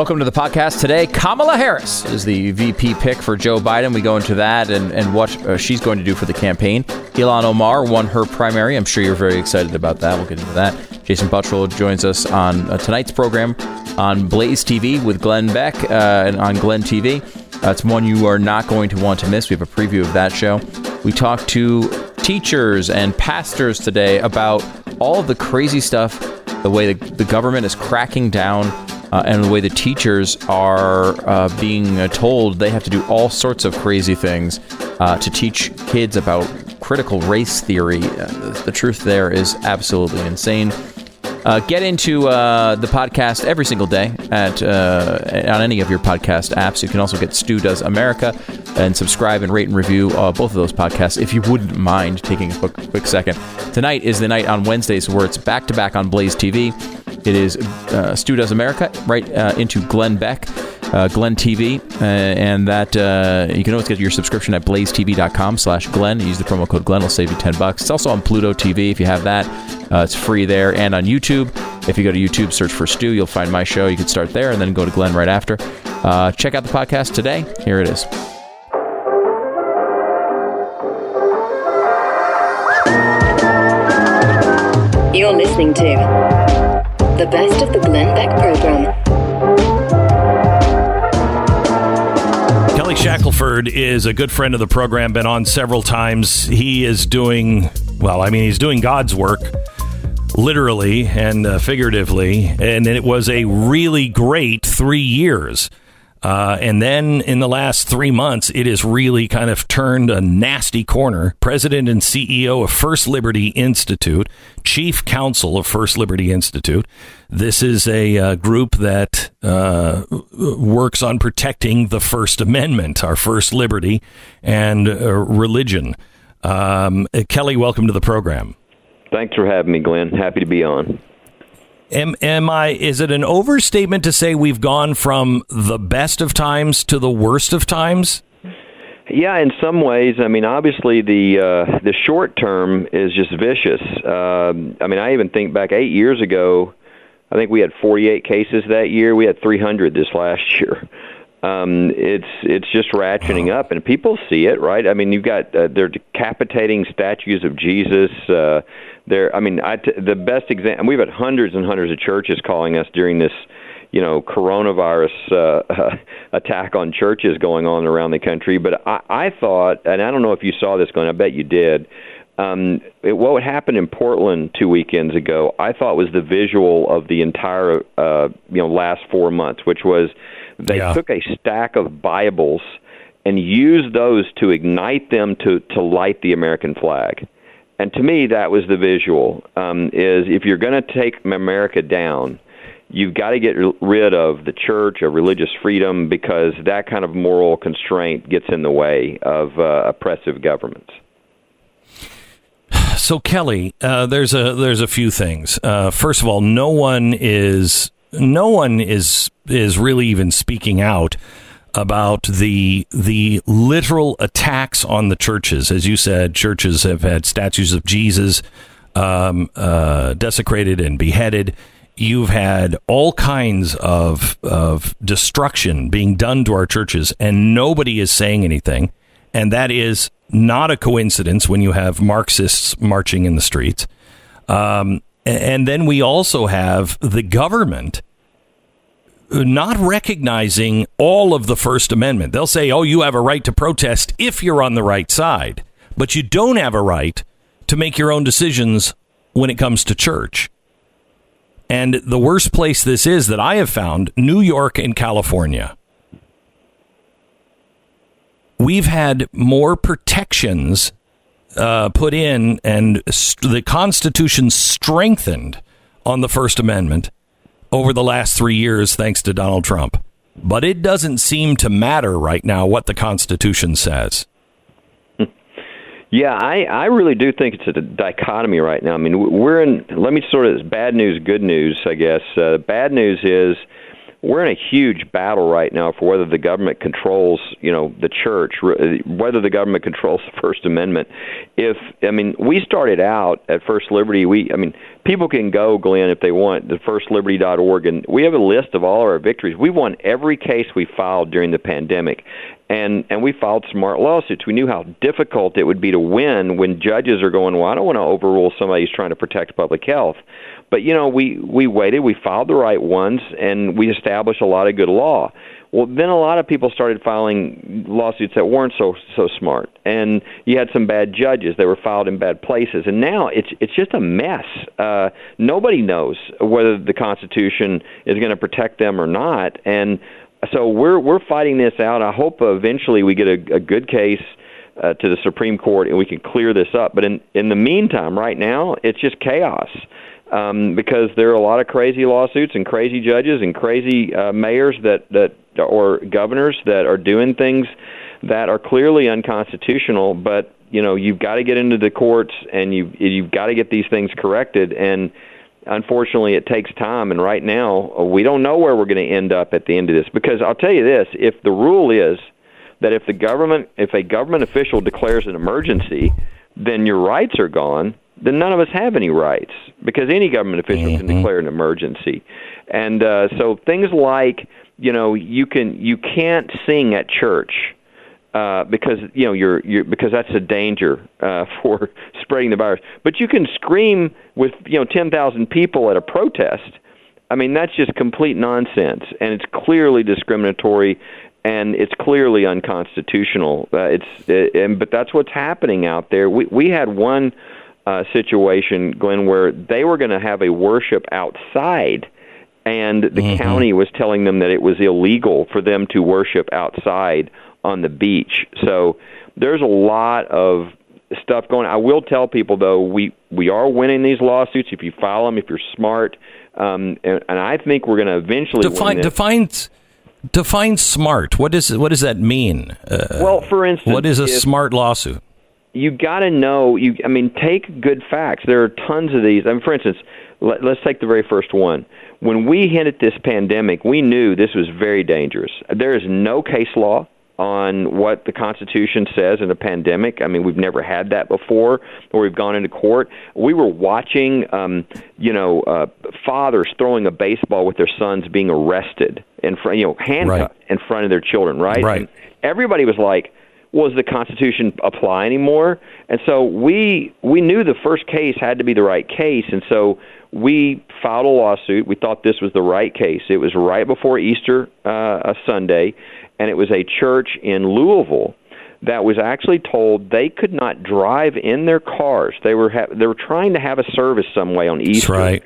Welcome to the podcast today. Kamala Harris is the VP pick for Joe Biden. We go into that and, and what uh, she's going to do for the campaign. Ilhan Omar won her primary. I'm sure you're very excited about that. We'll get into that. Jason Buttrill joins us on uh, tonight's program on Blaze TV with Glenn Beck uh, and on Glenn TV. That's one you are not going to want to miss. We have a preview of that show. We talk to teachers and pastors today about all the crazy stuff, the way the, the government is cracking down, uh, and the way the teachers are uh, being uh, told they have to do all sorts of crazy things uh, to teach kids about critical race theory. Uh, the truth there is absolutely insane. Get into the podcast every single day at on any of your podcast apps. You can also get Stu Does America and subscribe and rate and review uh, both of those podcasts if you wouldn't mind taking a quick, quick second. Tonight is the night on Wednesdays where it's back to back on Blaze TV. It is uh, Stu Does America right uh, into Glenn Beck uh, Glenn TV, uh, and that uh, you can always get your subscription at blazetv.com slash Glenn. Use the promo code Glenn, it'll save you 10 bucks. It's also on Pluto TV if you have that. Uh, it's free there and on YouTube. If you go to YouTube, search for Stu, you'll find my show. You can start there and then go to Glenn right after. Uh, check out the podcast today. Here it is. You're listening to the best of the Glenn Beck program. Kelly Shackelford is a good friend of the program, been on several times. He is doing, well, I mean, he's doing God's work, literally and uh, figuratively. And it was a really great three years. Uh, and then in the last three months, it has really kind of turned a nasty corner. President and CEO of First Liberty Institute, Chief Counsel of First Liberty Institute. This is a uh, group that uh, works on protecting the First Amendment, our first liberty, and uh, religion. Um, Kelly, welcome to the program. Thanks for having me, Glenn. Happy to be on. Am, am I? Is it an overstatement to say we've gone from the best of times to the worst of times? Yeah, in some ways. I mean, obviously the uh, the short term is just vicious. Uh, I mean, I even think back eight years ago. I think we had 48 cases that year. We had 300 this last year. Um, it's it's just ratcheting up, and people see it, right? I mean, you've got uh, they're decapitating statues of Jesus. Uh, there, I mean, I t- the best example. We've had hundreds and hundreds of churches calling us during this, you know, coronavirus uh, attack on churches going on around the country. But I, I thought, and I don't know if you saw this going. I bet you did. Um, it, what happened in Portland two weekends ago, I thought was the visual of the entire, uh, you know, last four months, which was they Yeah. took a stack of Bibles and used those to ignite them to to light the American flag. And to me, that was the visual. Um, is if you're going to take America down, you've got to get rid of the church, of religious freedom, because that kind of moral constraint gets in the way of uh, oppressive governments. So Kelly, uh, there's a there's a few things. Uh, first of all, no one is no one is is really even speaking out about the the literal attacks on the churches. As you said, churches have had statues of Jesus um, uh, desecrated and beheaded. You've had all kinds of of destruction being done to our churches, and nobody is saying anything. And that is not a coincidence when you have Marxists marching in the streets. Um, and then we also have the government not recognizing all of the First Amendment. They'll say, oh, you have a right to protest if you're on the right side, but you don't have a right to make your own decisions when it comes to church. And the worst place this is that I have found New York and California. We've had more protections uh, put in and st- the Constitution strengthened on the First Amendment over the last three years, thanks to Donald Trump. But it doesn't seem to matter right now what the Constitution says. Yeah, I I really do think it's a dichotomy right now. I mean, we're in. Let me sort of bad news, good news, I guess. Uh, bad news is we're in a huge battle right now for whether the government controls, you know, the church, uh, whether the government controls the First Amendment. If I mean, we started out at First Liberty. We, I mean, people can go, Glenn, if they want, to firstliberty.org, and we have a list of all our victories. We won every case we filed during the pandemic, and and we filed smart lawsuits. We knew how difficult it would be to win when judges are going, well, I don't want to overrule somebody who's trying to protect public health. But you know, we we waited, we filed the right ones, and we established a lot of good law. Well, then a lot of people started filing lawsuits that weren't so so smart, and you had some bad judges that were filed in bad places, and now it's it's just a mess. Uh, nobody knows whether the Constitution is going to protect them or not, and so we're we're fighting this out. I hope eventually we get a, a good case uh, to the Supreme Court and we can clear this up. But in in the meantime, right now, it's just chaos um, because there are a lot of crazy lawsuits and crazy judges and crazy uh, mayors that that or governors that are doing things that are clearly unconstitutional. But you know you've got to get into the courts and you you've got to get these things corrected. And unfortunately it takes time. And right now we don't know where we're going to end up at the end of this. Because I'll tell you this if the rule is that if the government if a government official declares an emergency then your rights are gone then none of us have any rights because any government official mm-hmm. can declare an emergency. And uh, so things like you know you can you can't sing at church uh, because you know you're you're because that's a danger uh, for spreading the virus. But you can scream with you know ten thousand people at a protest. I mean that's just complete nonsense, and it's clearly discriminatory, and it's clearly unconstitutional. Uh, it's it, and but that's what's happening out there. We we had one uh, situation, Glenn, where they were going to have a worship outside, and the mm-hmm. county was telling them that it was illegal for them to worship outside on the beach. So there's a lot of stuff going. I will tell people though, we we are winning these lawsuits if you file them, if you're smart, um, and, and I think we're going to eventually define define define smart. What does what does that mean? Uh, well, for instance, what is a if, smart lawsuit? You got to know. You, I mean, take good facts. There are tons of these. I mean, for instance, let, let's take the very first one. When we hit this pandemic, we knew this was very dangerous. There is no case law on what the Constitution says in a pandemic. I mean, we've never had that before, where we've gone into court. We were watching, um, you know, uh, fathers throwing a baseball with their sons being arrested in front, you know, handcuffed right. in front of their children, right? Right. And everybody was like, was the Constitution apply anymore? And so we we knew the first case had to be the right case, and so we filed a lawsuit. We thought this was the right case. It was right before Easter uh, a Sunday, and it was a church in Louisville that was actually told they could not drive in their cars. They were ha- they were trying to have a service some way on Easter. That's right.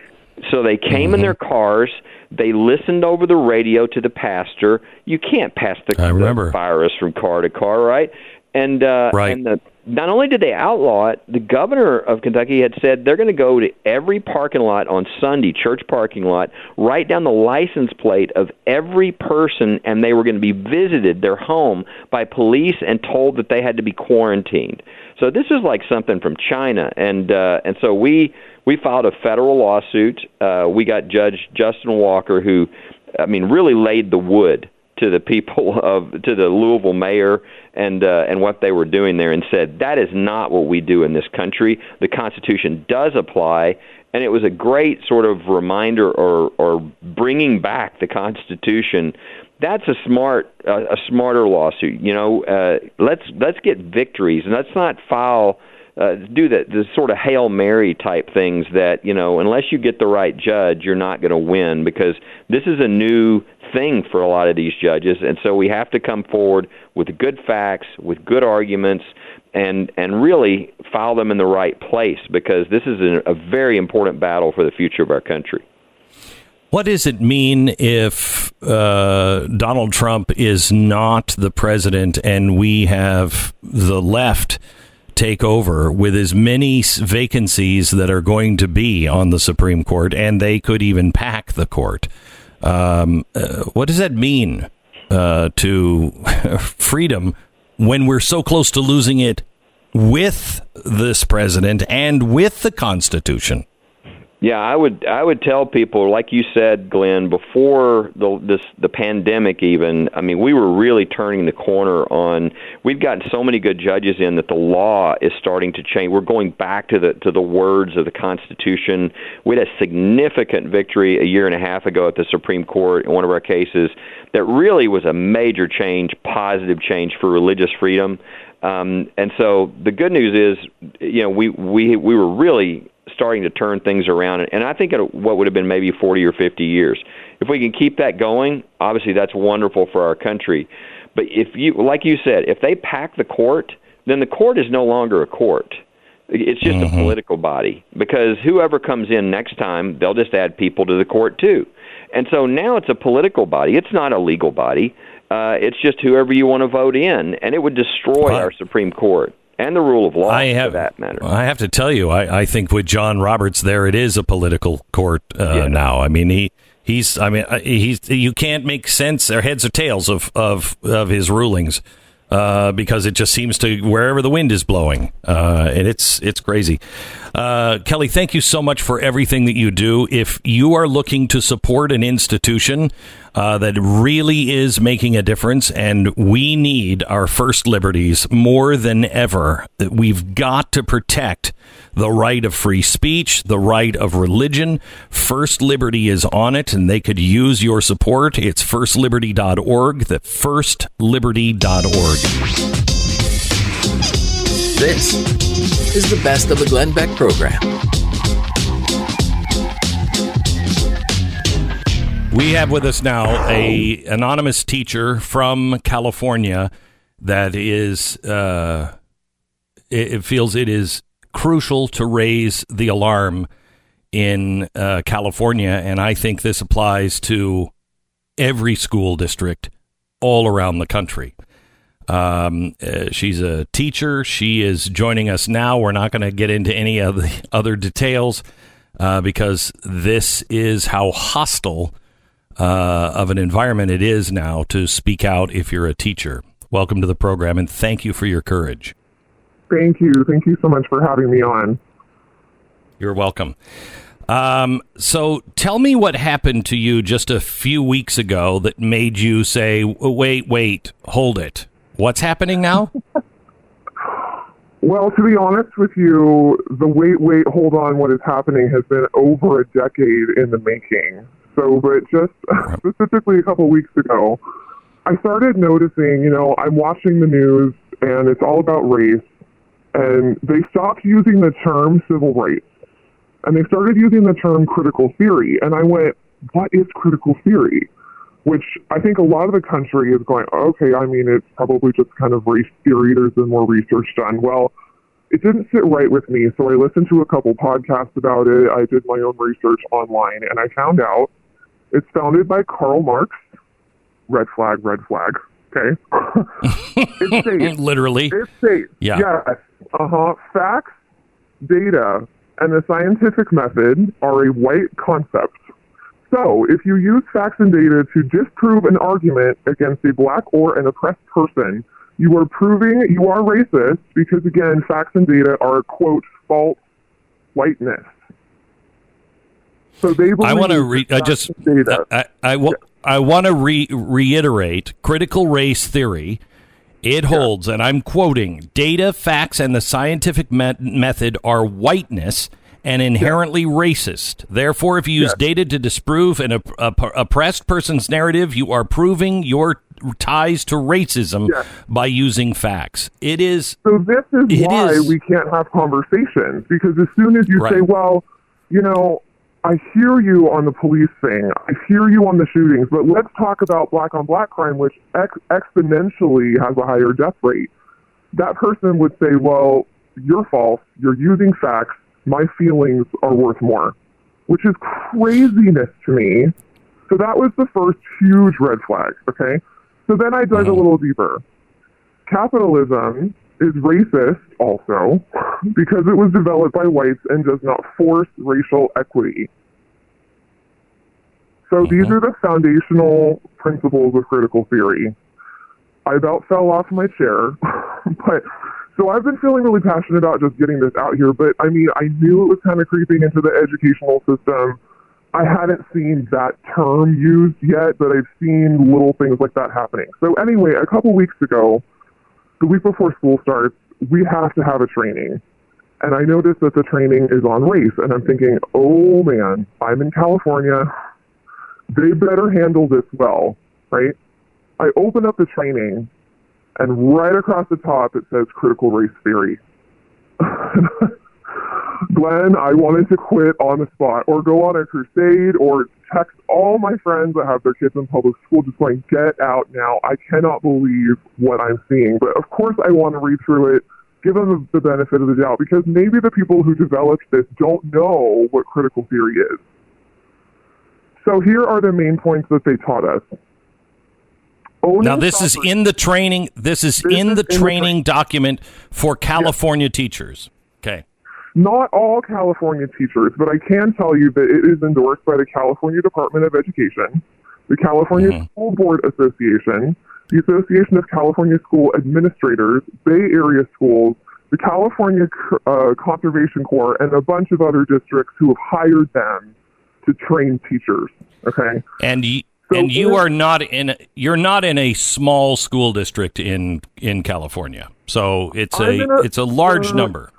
So they came mm-hmm. in their cars. They listened over the radio to the pastor. You can't pass the, the virus from car to car, right? And uh, right. and the, not only did they outlaw it, the governor of Kentucky had said they're going to go to every parking lot on Sunday, church parking lot, write down the license plate of every person, and they were going to be visited their home by police and told that they had to be quarantined. So this is like something from China, and uh, and so we we filed a federal lawsuit. Uh, we got Judge Justin Walker, who, I mean, really laid the wood to the people of to the Louisville mayor and uh, and what they were doing there, and said that is not what we do in this country. The Constitution does apply, and it was a great sort of reminder or or bringing back the Constitution. That's a smart uh, a smarter lawsuit. You know, uh, let's let's get victories, and let's not file uh, do the, the sort of hail mary type things that you know unless you get the right judge you're not going to win because this is a new thing for a lot of these judges and so we have to come forward with good facts with good arguments and and really file them in the right place because this is a, a very important battle for the future of our country what does it mean if uh, Donald Trump is not the president and we have the left take over with as many vacancies that are going to be on the Supreme Court, and they could even pack the court. Um, uh, what does that mean uh, to freedom when we're so close to losing it with this president and with the Constitution? Yeah, I would I would tell people, like you said, Glenn, before the this the pandemic even. I mean, we were really turning the corner on. We've gotten so many good judges in that the law is starting to change. We're going back to the to the words of the Constitution. We had a significant victory a year and a half ago at the Supreme Court in one of our cases that really was a major change, positive change for religious freedom. Um, and so the good news is, you know, we we we were really starting to turn things around. And I think at what would have been maybe 40 or 50 years. If we can keep that going, obviously that's wonderful for our country. But if you, like you said, if they pack the court, then the court is no longer a court. It's just mm-hmm. a political body because whoever comes in next time, they'll just add people to the court too. And so now it's a political body. It's not a legal body. Uh, it's just whoever you want to vote in, and it would destroy our Supreme Court and the rule of law I have, for that matter. I have to tell you, I, I think with John Roberts there, it is a political court uh, yeah. now. I mean, he he's I mean uh, he's you can't make sense or heads or tails of of of his rulings. Uh, because it just seems to wherever the wind is blowing, uh, and it's it's crazy. Uh, Kelly, thank you so much for everything that you do. If you are looking to support an institution uh, that really is making a difference, and we need our first liberties more than ever. We've got to protect the right of free speech, the right of religion. First Liberty is on it, and they could use your support. It's firstliberty.org, the firstliberty.org. This is the best of the Glenn Beck program. We have with us now a anonymous teacher from California that is uh, it, it, feels it is crucial to raise the alarm in uh, California, and I think this applies to every school district all around the country. Um, uh, she's a teacher. She is joining us now. We're not going to get into any of the other details uh, because this is how hostile uh, of an environment it is now to speak out if you're a teacher. Welcome to the program, and thank you for your courage. Thank you. Thank you so much for having me on. You're welcome. Um, so tell me what happened to you just a few weeks ago that made you say, wait, wait, hold it. What's happening now? well, to be honest with you, the wait, wait, hold on, what is happening has been over a decade in the making. So, but just specifically a couple weeks ago, I started noticing, you know, I'm watching the news and it's all about race, and they stopped using the term civil rights and they started using the term critical theory. And I went, what is critical theory? Which I think a lot of the country is going, okay, I mean, it's probably just kind of race theory. There's been more research done. Well, it didn't sit right with me. So I listened to a couple podcasts about it. I did my own research online and I found out it's founded by Karl Marx. Red flag, red flag. Okay. it's safe. Literally. It's safe. Yeah. Yes. Uh huh. Facts, data, and the scientific method are a white concept. So, if you use facts and data to disprove an argument against a black or an oppressed person, you are proving you are racist because, again, facts and data are, quote, false whiteness. So they I want to re- I just data. I, I, I, I want to re- reiterate critical race theory. It holds, and I'm quoting: data, facts, and the scientific me- method are whiteness and inherently yeah. racist. Therefore, if you use yeah. data to disprove an op- op- oppressed person's narrative, you are proving your ties to racism yeah. by using facts. It is. So this is why is, we can't have conversations because as soon as you right. say, "Well, you know, I hear you on the police thing. I hear you on the shootings, but let's talk about black on black crime, which ex- exponentially has a higher death rate. That person would say, well, you're false. You're using facts. My feelings are worth more, which is craziness to me. So that was the first huge red flag, okay? So then I dug a mm-hmm. little deeper. Capitalism is racist also because it was developed by whites and does not force racial equity. So mm-hmm. these are the foundational principles of critical theory. I about fell off my chair, but So I've been feeling really passionate about just getting this out here, but I mean, I knew it was kind of creeping into the educational system. I hadn't seen that term used yet, but I've seen little things like that happening. So anyway, a couple weeks ago, the week before school starts, we have to have a training. And I noticed that the training is on race, and I'm thinking, oh man, I'm in California. They better handle this well, right? I open up the training, and right across the top it says critical race theory. Glenn, I wanted to quit on the spot or go on a crusade or text all my friends that have their kids in public school just going, get out now. I cannot believe what I'm seeing. But of course, I want to read through it, give them the benefit of the doubt because maybe the people who developed this don't know what critical theory is. So here are the main points that they taught us. Now, this is in the training. This is this in is the in training the document for California yes. teachers. Okay. Not all California teachers, but I can tell you that it is endorsed by the California Department of Education, the California mm-hmm. School Board Association, the Association of California School Administrators, Bay Area Schools, the California uh, Conservation Corps, and a bunch of other districts who have hired them to train teachers. Okay, and y- so and you are not in a, you're not in a small school district in in California, so it's a, a it's a large uh, number.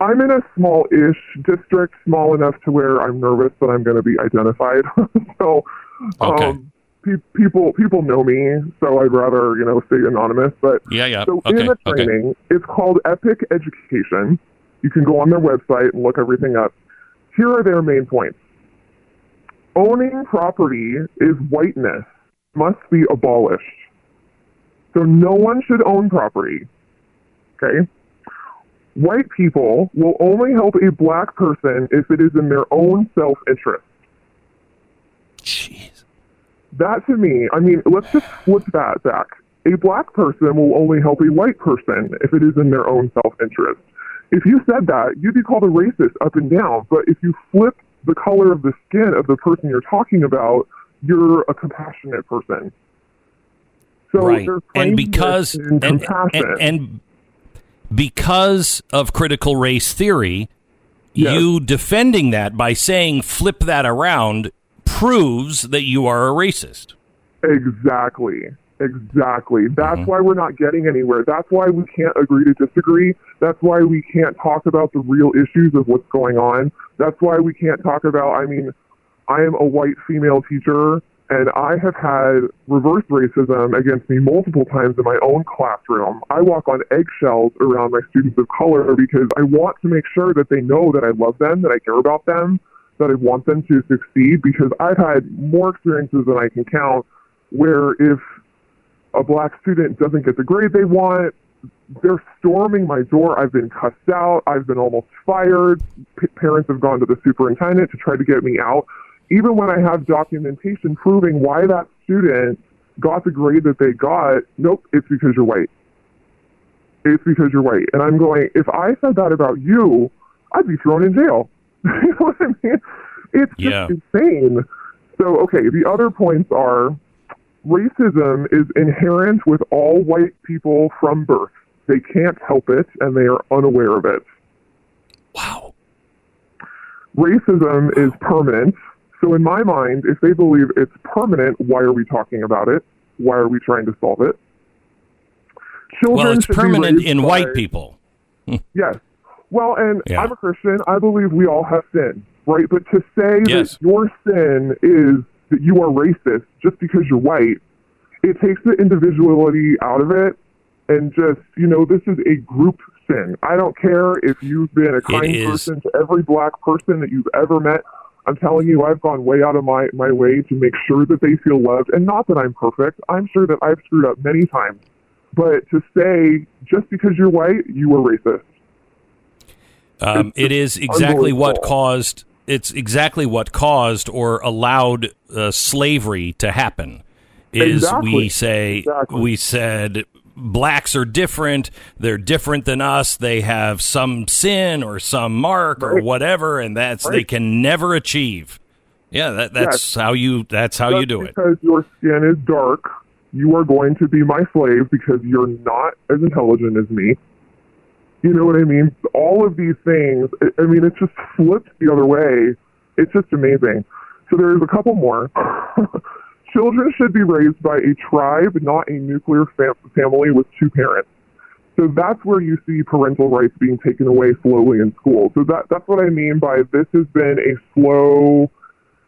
I'm in a small-ish district, small enough to where I'm nervous that I'm going to be identified. so, okay. um, pe- people people know me, so I'd rather you know stay anonymous. But yeah, yeah. So okay. in the training, okay. it's called Epic Education. You can go on their website and look everything up. Here are their main points. Owning property is whiteness must be abolished. So no one should own property. Okay? White people will only help a black person if it is in their own self interest. Jeez. That to me, I mean, let's just flip that back. A black person will only help a white person if it is in their own self interest. If you said that, you'd be called a racist up and down. But if you flip the color of the skin of the person you're talking about, you're a compassionate person. So right. and because and, and, and, because of critical race theory, yes. you defending that by saying flip that around proves that you are a racist. Exactly. Exactly. That's mm-hmm. why we're not getting anywhere. That's why we can't agree to disagree. That's why we can't talk about the real issues of what's going on. That's why we can't talk about, I mean, I am a white female teacher and I have had reverse racism against me multiple times in my own classroom. I walk on eggshells around my students of color because I want to make sure that they know that I love them, that I care about them, that I want them to succeed because I've had more experiences than I can count where if a black student doesn't get the grade they want, they're storming my door. I've been cussed out. I've been almost fired. P- parents have gone to the superintendent to try to get me out even when I have documentation proving why that student got the grade that they got, nope, it's because you're white. It's because you're white. And I'm going, if I said that about you, I'd be thrown in jail. you know what I mean? It's just yeah. insane. So, okay, the other points are racism is inherent with all white people from birth. They can't help it and they are unaware of it. Wow. Racism is permanent so in my mind, if they believe it's permanent, why are we talking about it? Why are we trying to solve it? Children well, it's permanent in by, white people. yes. Well, and yeah. I'm a Christian. I believe we all have sin, right? But to say yes. that your sin is that you are racist just because you're white, it takes the individuality out of it and just, you know, this is a group sin. I don't care if you've been a kind person to every black person that you've ever met. I'm telling you, I've gone way out of my, my way to make sure that they feel loved. And not that I'm perfect. I'm sure that I've screwed up many times. But to say, just because you're white, you were racist. Um, it is exactly what caused. It's exactly what caused or allowed uh, slavery to happen. Is exactly. we say exactly. we said blacks are different. They're different than us. They have some sin or some mark or whatever, and that's they can never achieve. Yeah, that, that's yes. how you. That's how Just you do it. Because your skin is dark, you are going to be my slave because you're not as intelligent as me. You know what I mean? All of these things, I- I mean, it's just flipped the other way. It's just amazing. So there's a couple more. Children should be raised by a tribe, not a nuclear fam- family with two parents. So that's where you see parental rights being taken away slowly in school. So that that's what I mean by this has been a slow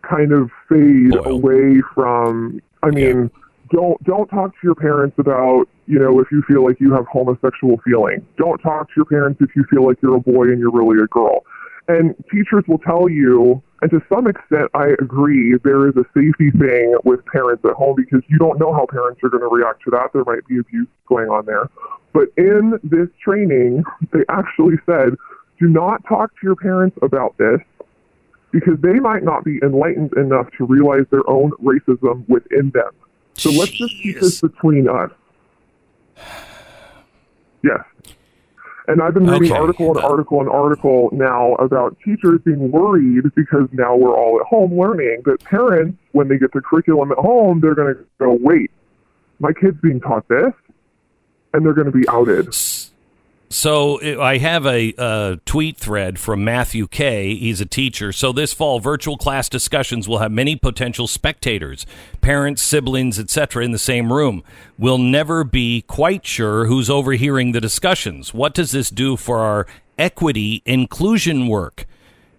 kind of fade away from I mean, don't don't talk to your parents about, you know, if you feel like you have homosexual feelings. Don't talk to your parents if you feel like you're a boy and you're really a girl. And teachers will tell you, and to some extent I agree, there is a safety thing with parents at home because you don't know how parents are going to react to that. There might be abuse going on there. But in this training, they actually said, do not talk to your parents about this because they might not be enlightened enough to realize their own racism within them. So let's just keep this between us. Yes. And I've been reading Okay. article and article and article now about teachers being worried because now we're all at home learning that parents, when they get the curriculum at home, they're going to go, wait, my kid's being taught this, and they're going to be outed. So I have a uh, tweet thread from Matthew Kay. He's a teacher. So this fall, virtual class discussions will have many potential spectators, parents, siblings, etc., in the same room. We'll never be quite sure who's overhearing the discussions. What does this do for our equity inclusion work?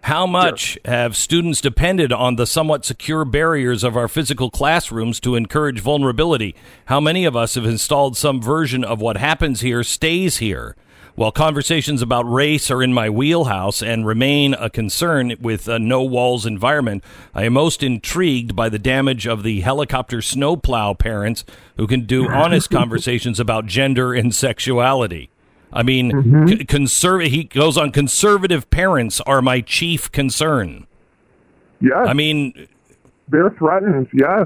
How much have students depended on the somewhat secure barriers of our physical classrooms to encourage vulnerability? How many of us have installed some version of what happens here stays here? While conversations about race are in my wheelhouse and remain a concern with a no walls environment, I am most intrigued by the damage of the helicopter snowplow parents who can do honest conversations about gender and sexuality. I mean, mm-hmm. c- conserv- he goes on conservative parents are my chief concern. Yes. I mean, They're threatened, yes.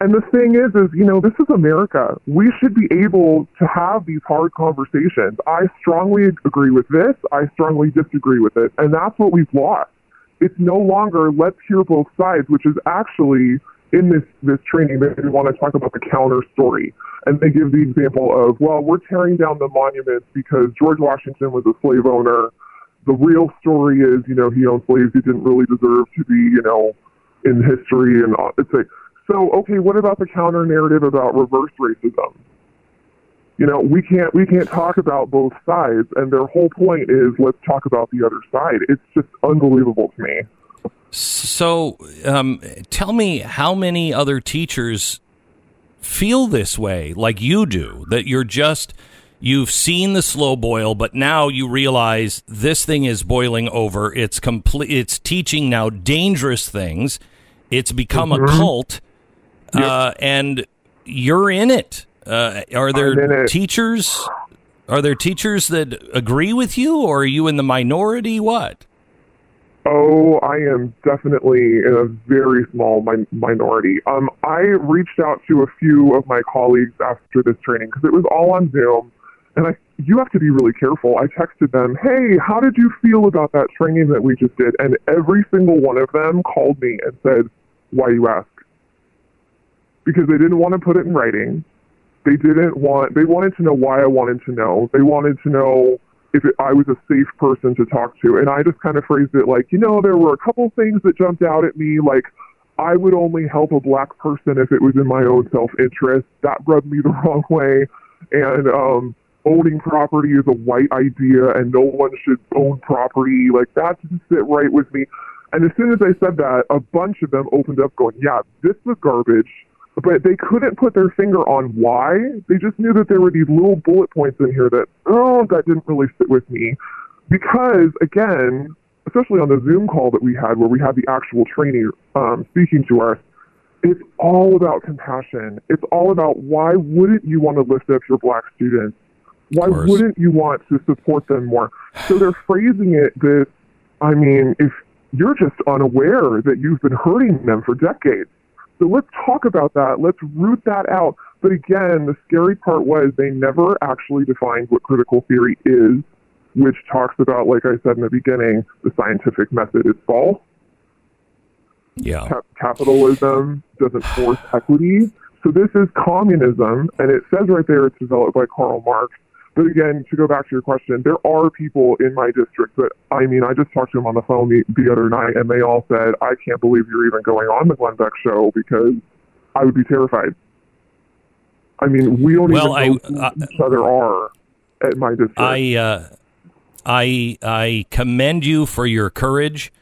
And the thing is, is, you know, this is America. We should be able to have these hard conversations. I strongly agree with this. I strongly disagree with it. And that's what we've lost. It's no longer let's hear both sides, which is actually in this, this training, they want to talk about the counter story. And they give the example of, well, we're tearing down the monuments because George Washington was a slave owner. The real story is, you know, he owned slaves. He didn't really deserve to be, you know, in history and it's like so okay what about the counter narrative about reverse racism you know we can't we can't talk about both sides and their whole point is let's talk about the other side it's just unbelievable to me so um, tell me how many other teachers feel this way, like you do, that you're just. You've seen the slow boil, but now you realize this thing is boiling over. It's complete. It's teaching now dangerous things. It's become a cult, uh, and you're in it. Uh, are there teachers? Are there teachers that agree with you, or are you in the minority? What? Oh, I am definitely in a very small mi- minority. Um, I reached out to a few of my colleagues after this training because it was all on Zoom, and I you have to be really careful. I texted them, "Hey, how did you feel about that training that we just did?" And every single one of them called me and said, "Why you ask?" Because they didn't want to put it in writing. They didn't want. They wanted to know why I wanted to know. They wanted to know if it, I was a safe person to talk to. And I just kind of phrased it like, you know, there were a couple things that jumped out at me, like I would only help a black person if it was in my own self interest. That rubbed me the wrong way. And um, owning property is a white idea, and no one should own property. Like that didn't sit right with me. And as soon as I said that, a bunch of them opened up, going, "Yeah, this was garbage." But they couldn't put their finger on why. They just knew that there were these little bullet points in here that, oh, that didn't really sit with me. Because, again, especially on the Zoom call that we had where we had the actual trainer um, speaking to us, it's all about compassion. It's all about why wouldn't you want to lift up your black students? Why wouldn't you want to support them more? So they're phrasing it this, I mean, if you're just unaware that you've been hurting them for decades. So let's talk about that. Let's root that out. But again, the scary part was they never actually defined what critical theory is, which talks about, like I said in the beginning, the scientific method is false. Yeah. Cap- capitalism doesn't force equity. So this is communism, and it says right there it's developed by Karl Marx. But again, to go back to your question, there are people in my district that, I mean, I just talked to them on the phone the, the other night, and they all said, I can't believe you're even going on the Glenn Beck show because I would be terrified. I mean, we don't well, even I, know I, who each other are at my district. I, uh, I, I commend you for your courage.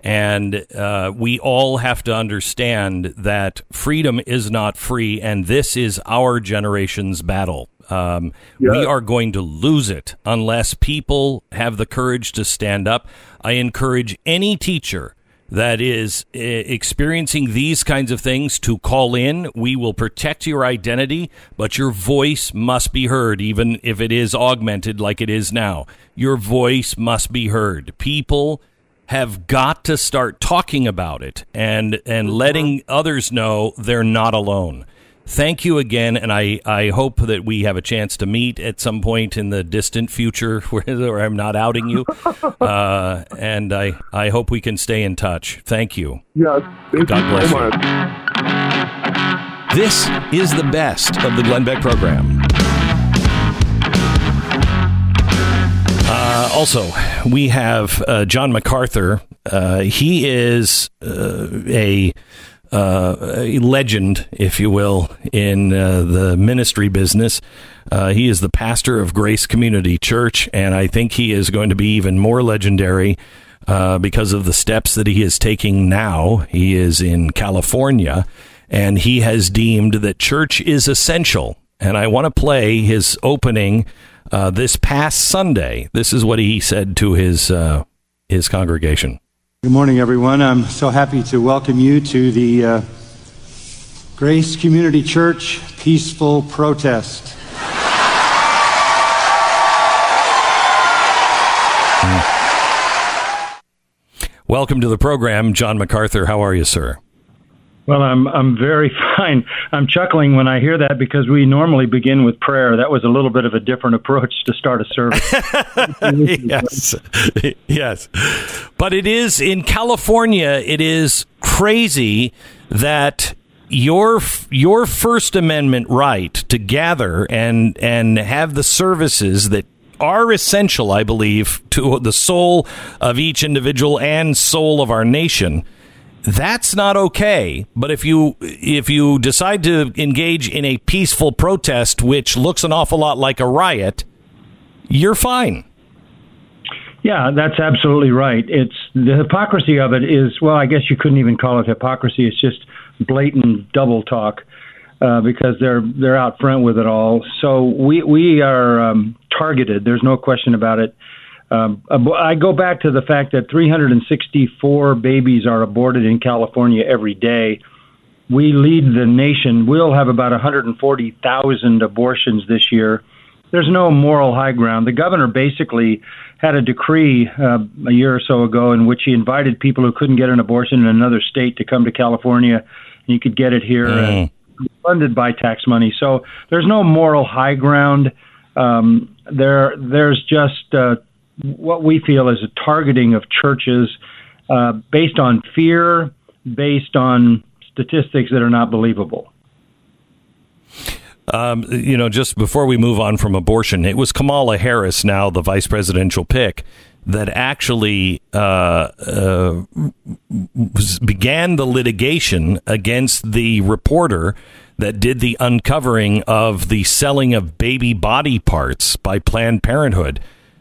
And uh, we all have to understand that freedom is not free, and this is our generation's battle. Um, Yeah. We are going to lose it unless people have the courage to stand up. I encourage any teacher that is uh, experiencing these kinds of things to call in. We will protect your identity, but your voice must be heard, even if it is augmented like it is now. Your voice must be heard. People have got to start talking about it and and letting others know they're not alone. Thank you again, and I, I hope that we have a chance to meet at some point in the distant future where, where I'm not outing you. Uh, and I, I hope we can stay in touch. Thank you. yes, thank God you bless so you. This is the best of the Glenn Beck program. Uh, also, we have uh, John MacArthur. Uh, he is uh, a, a legend, if you will, in uh, the ministry business. Uh, he is the pastor of Grace Community Church, and I think he is going to be even more legendary uh, because of the steps that he is taking now. He is in California, and he has deemed that church is essential. And I want to play his opening uh, this past Sunday. This is what he said to his uh, his congregation. Good morning, everyone. I'm so happy to welcome you to the uh, Grace Community Church Peaceful Protest. Welcome to the program, John MacArthur. How are you, sir? Well, I'm I'm very fine. I'm chuckling when I hear that because we normally begin with prayer. That was a little bit of a different approach to start a service. yes, yes. But it is in California. It is crazy that your your First Amendment right to gather and and have the services that are essential, I believe, to the soul of each individual and soul of our nation. That's not okay. But if you if you decide to engage in a peaceful protest, which looks an awful lot like a riot, you're fine. Yeah, that's absolutely right. It's the hypocrisy of it is well, I guess you couldn't even call it hypocrisy. It's just blatant double talk uh, because they're they're out front with it all. So we we are um, targeted. There's no question about it. Um, I go back to the fact that 364 babies are aborted in California every day. We lead the nation. We'll have about 140,000 abortions this year. There's no moral high ground. The governor basically had a decree uh, a year or so ago in which he invited people who couldn't get an abortion in another state to come to California, and you could get it here, Mm. uh, funded by tax money. So there's no moral high ground. Um, there, there's just uh, what we feel is a targeting of churches uh, based on fear, based on statistics that are not believable. Um, you know, just before we move on from abortion, it was Kamala Harris, now the vice presidential pick, that actually uh, uh, began the litigation against the reporter that did the uncovering of the selling of baby body parts by Planned Parenthood.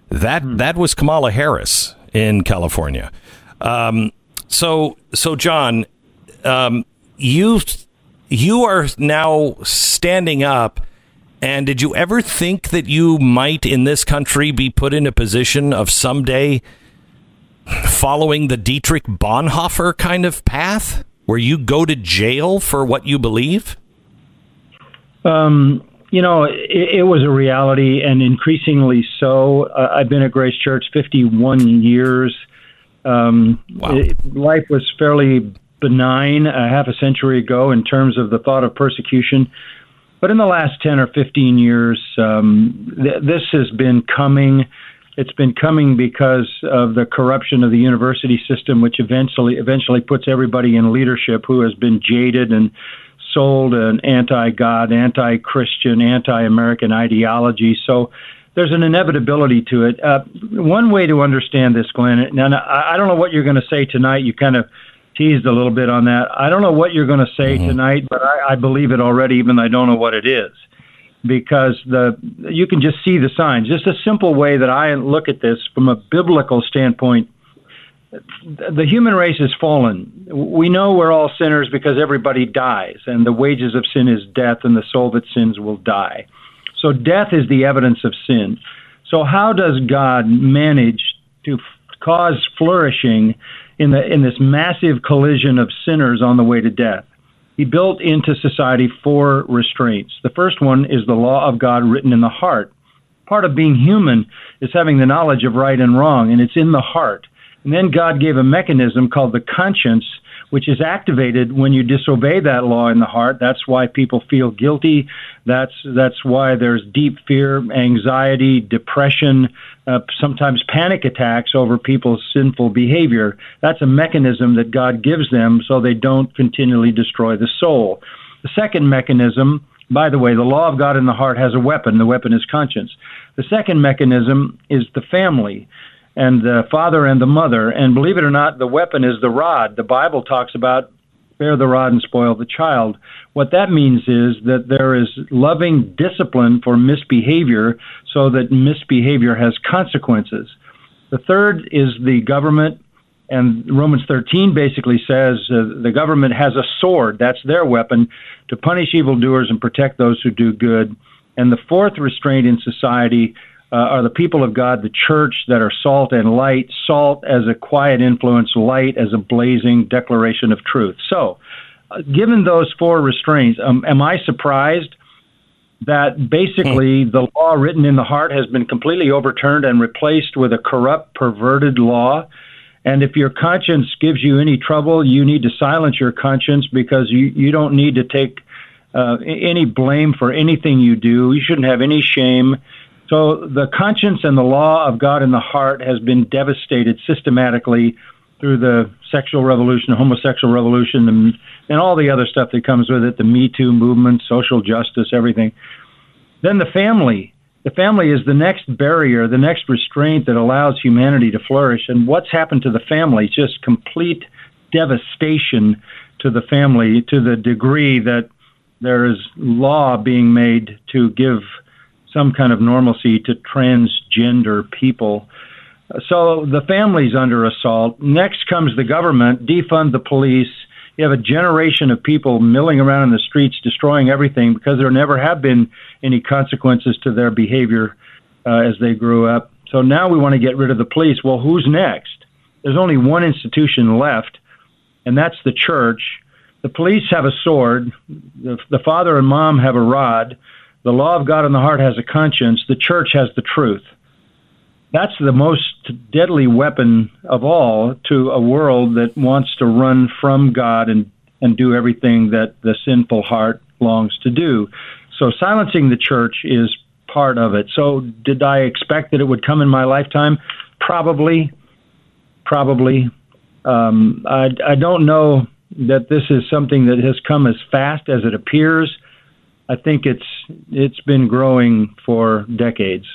That that was Kamala Harris in California. Um, so so John, um, you you are now standing up. And did you ever think that you might in this country be put in a position of someday following the Dietrich Bonhoeffer kind of path where you go to jail for what you believe? Um, you know, it, it was a reality, and increasingly so. Uh, I've been at Grace Church 51 years. Um, Wow. it- life was fairly benign a half a century ago in terms of the thought of persecution. But in the last 10 or 15 years, um, th- this has been coming. It's been coming because of the corruption of the university system, which eventually eventually puts everybody in leadership who has been jaded and sold an anti-God, anti-Christian, anti-American ideology. So there's an inevitability to it. Uh, one way to understand this, Glenn, I, I don't know what you're going to say tonight. You kind of teased a little bit on that. I don't know what you're going to say mm-hmm. tonight, but I, I believe it already, even though I don't know what it is, because the you can just see the signs. Just a simple way that I look at this from a biblical standpoint. The human race has fallen. We know we're all sinners because everybody dies, and the wages of sin is death, and the soul that sins will die. So death is the evidence of sin. So how does God manage to f- cause flourishing in the in this massive collision of sinners on the way to death? He built into society four restraints. The first one is the law of God written in the heart. Part of being human is having the knowledge of right and wrong, and it's in the heart. And then God gave a mechanism called the conscience which is activated when you disobey that law in the heart. That's why people feel guilty. That's that's why there's deep fear, anxiety, depression, uh, sometimes panic attacks over people's sinful behavior. That's a mechanism that God gives them so they don't continually destroy the soul. The second mechanism, by the way, the law of God in the heart has a weapon. The weapon is conscience. The second mechanism is the family and the father and the mother. And believe it or not, the weapon is the rod. The Bible talks about spare the rod and spoil the child. What that means is that there is loving discipline for misbehavior so that misbehavior has consequences. The third is the government, and Romans 13 basically says uh, the government has a sword, that's their weapon, to punish evildoers and protect those who do good. And the fourth restraint in society uh, are the people of God, the church that are salt and light, salt as a quiet influence, light as a blazing declaration of truth. So, uh, given those four restraints, um, am I surprised that basically hmm. the law written in the heart has been completely overturned and replaced with a corrupt, perverted law? And if your conscience gives you any trouble, you need to silence your conscience because you, you don't need to take uh, any blame for anything you do. You shouldn't have any shame. So the conscience and the law of God in the heart has been devastated systematically through the sexual revolution, homosexual revolution, and, and all the other stuff that comes with it the Me Too movement, social justice, everything. Then the family. The family is the next barrier, the next restraint that allows humanity to flourish. And what's happened to the family? Just complete devastation to the family to the degree that there is law being made to give some kind of normalcy to transgender people. So the family's under assault. Next comes the government, defund the police. You have a generation of people milling around in the streets, destroying everything because there never have been any consequences to their behavior uh, as they grew up. So now we want to get rid of the police. Well, who's next? There's only one institution left, and that's the church. The police have a sword. The, the father and mom have a rod. The law of God in the heart has a conscience. The church has the truth. That's the most deadly weapon of all to a world that wants to run from God and, and do everything that the sinful heart longs to do. So silencing the church is part of it. So did I expect that it would come in my lifetime? Probably. Probably. Um, I, I don't know that this is something that has come as fast as it appears. I think it's it's been growing for decades.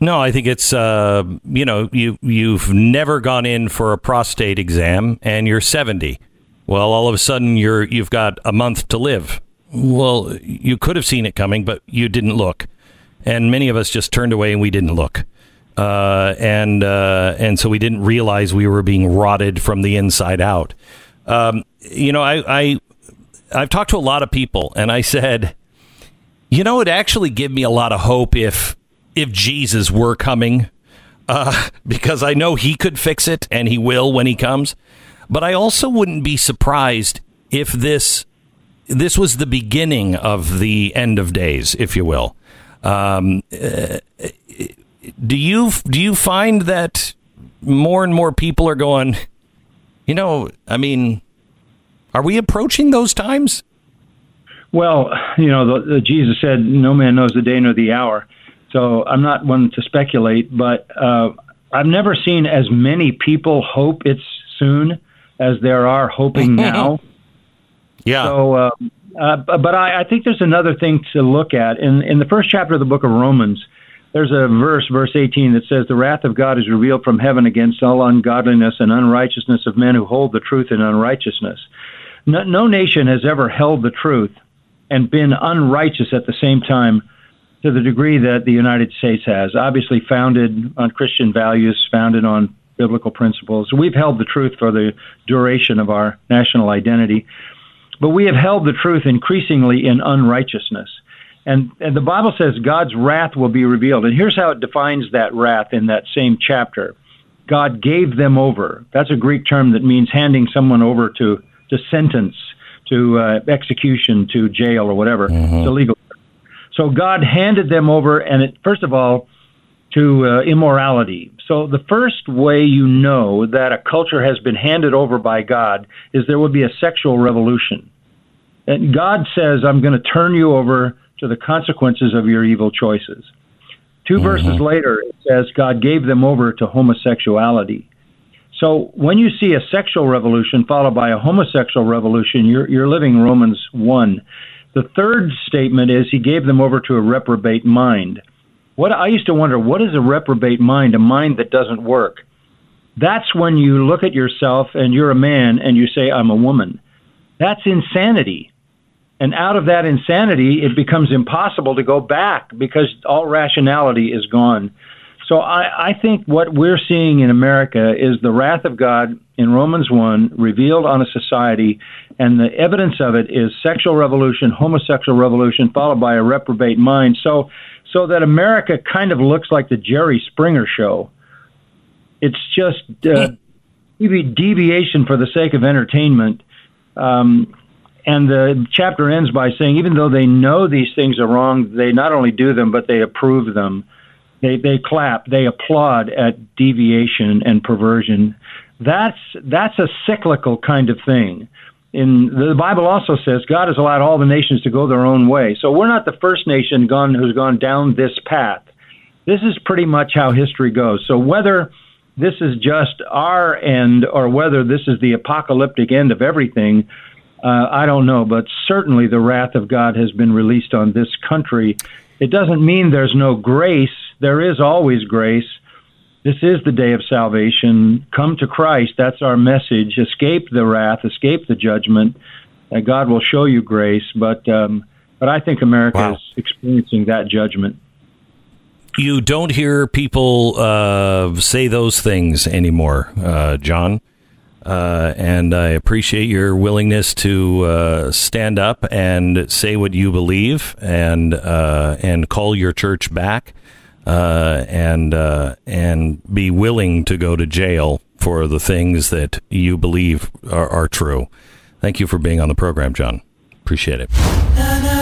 No, I think it's uh, you know you you've never gone in for a prostate exam and you're 70. Well, all of a sudden you're you've got a month to live. Well, you could have seen it coming, but you didn't look, and many of us just turned away and we didn't look, uh, and uh, and so we didn't realize we were being rotted from the inside out. Um, you know, I, I I've talked to a lot of people, and I said, you know, it actually give me a lot of hope if if Jesus were coming, uh, because I know He could fix it, and He will when He comes. But I also wouldn't be surprised if this this was the beginning of the end of days, if you will. Um, uh, do you do you find that more and more people are going? You know, I mean, are we approaching those times? Well, you know, the, the Jesus said, "No man knows the day nor the hour." So I'm not one to speculate, but uh, I've never seen as many people hope it's soon as there are hoping now. yeah. So, uh, uh, but I, I think there's another thing to look at in in the first chapter of the book of Romans. there's a verse, verse 18, that says, The wrath of God is revealed from heaven against all ungodliness and unrighteousness of men who hold the truth in unrighteousness. No, no nation has ever held the truth and been unrighteous at the same time to the degree that the United States has. Obviously, founded on Christian values, founded on biblical principles. We've held the truth for the duration of our national identity, but we have held the truth increasingly in unrighteousness. And, and the Bible says God's wrath will be revealed. And here's how it defines that wrath in that same chapter God gave them over. That's a Greek term that means handing someone over to, to sentence, to uh, execution, to jail, or whatever. Mm-hmm. It's illegal. So God handed them over, and it, first of all, to uh, immorality. So the first way you know that a culture has been handed over by God is there will be a sexual revolution. And God says, I'm going to turn you over to the consequences of your evil choices. 2 mm-hmm. verses later, it says God gave them over to homosexuality. So when you see a sexual revolution followed by a homosexual revolution, you're, you're living Romans 1. The third statement is he gave them over to a reprobate mind. What I used to wonder, what is a reprobate mind? A mind that doesn't work. That's when you look at yourself and you're a man and you say, I'm a woman. That's insanity. And out of that insanity, it becomes impossible to go back because all rationality is gone. So I, I think what we're seeing in America is the wrath of God in Romans 1 revealed on a society, and the evidence of it is sexual revolution, homosexual revolution, followed by a reprobate mind. So, so that America kind of looks like the Jerry Springer show. It's just uh, deviation for the sake of entertainment. Um, and the chapter ends by saying, even though they know these things are wrong, they not only do them, but they approve them. They, they clap, they applaud at deviation and perversion. That's, that's a cyclical kind of thing. In the Bible also says God has allowed all the nations to go their own way. So we're not the first nation gone who's gone down this path. This is pretty much how history goes. So whether this is just our end or whether this is the apocalyptic end of everything, uh, I don't know, but certainly the wrath of God has been released on this country. It doesn't mean there's no grace. There is always grace. This is the day of salvation. Come to Christ. That's our message. Escape the wrath, escape the judgment. Uh, God will show you grace, but um, but I think America wow. is experiencing that judgment. You don't hear people uh, say those things anymore, uh, John. Uh, and I appreciate your willingness to uh, stand up and say what you believe and uh, and call your church back uh, and uh, and be willing to go to jail for the things that you believe are, are true. Thank you for being on the program, John. Appreciate it.